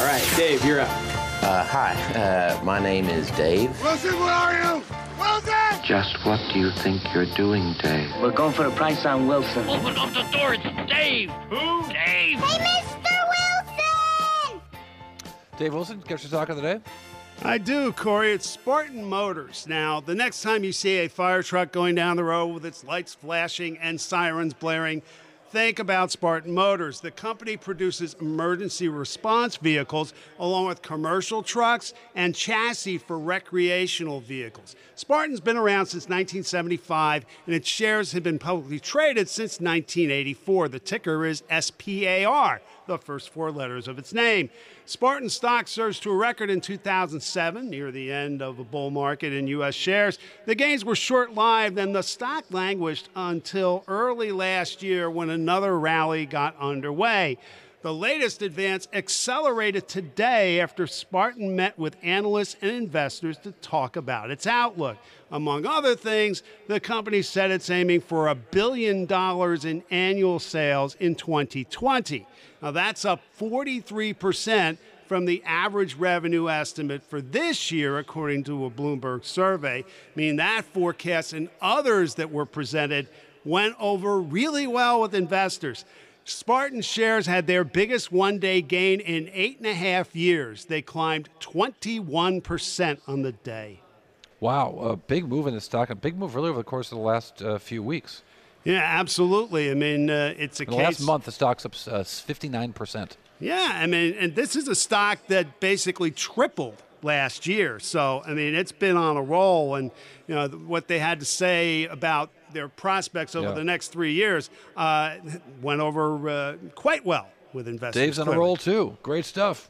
All right, Dave, you're up. Uh, hi, uh, my name is Dave. Wilson, where are you? Wilson! Just what do you think you're doing, Dave? We're going for a price on Wilson. Open up the door. It's Dave. Who? Dave. Hey, Mr. Wilson! Dave Wilson, get your talk of the day. I do, Cory. It's Spartan Motors. Now, the next time you see a fire truck going down the road with its lights flashing and sirens blaring, think about Spartan Motors. The company produces emergency response vehicles along with commercial trucks and chassis for recreational vehicles. Spartan's been around since 1975 and its shares have been publicly traded since 1984. The ticker is SPAR, the first four letters of its name. Spartan stock surged to a record in 2007, near the end of a bull market in U.S. shares. The gains were short lived and the stock languished until early last year when another rally got underway. The latest advance accelerated today after Spartan met with analysts and investors to talk about its outlook. Among other things, the company said it's aiming for a billion dollars in annual sales in 2020. Now, that's up 43% from the average revenue estimate for this year, according to a Bloomberg survey. I mean, that forecast and others that were presented went over really well with investors. Spartan shares had their biggest one day gain in eight and a half years. They climbed 21% on the day. Wow, a big move in the stock, a big move really over the course of the last uh, few weeks. Yeah, absolutely. I mean, uh, it's a In the case. last month, the stock's up uh, 59%. Yeah, I mean, and this is a stock that basically tripled last year. So, I mean, it's been on a roll, and you know what they had to say about their prospects over Yeah. the next three years uh, went over uh, quite well with investors. Dave's on a roll, too. Great stuff.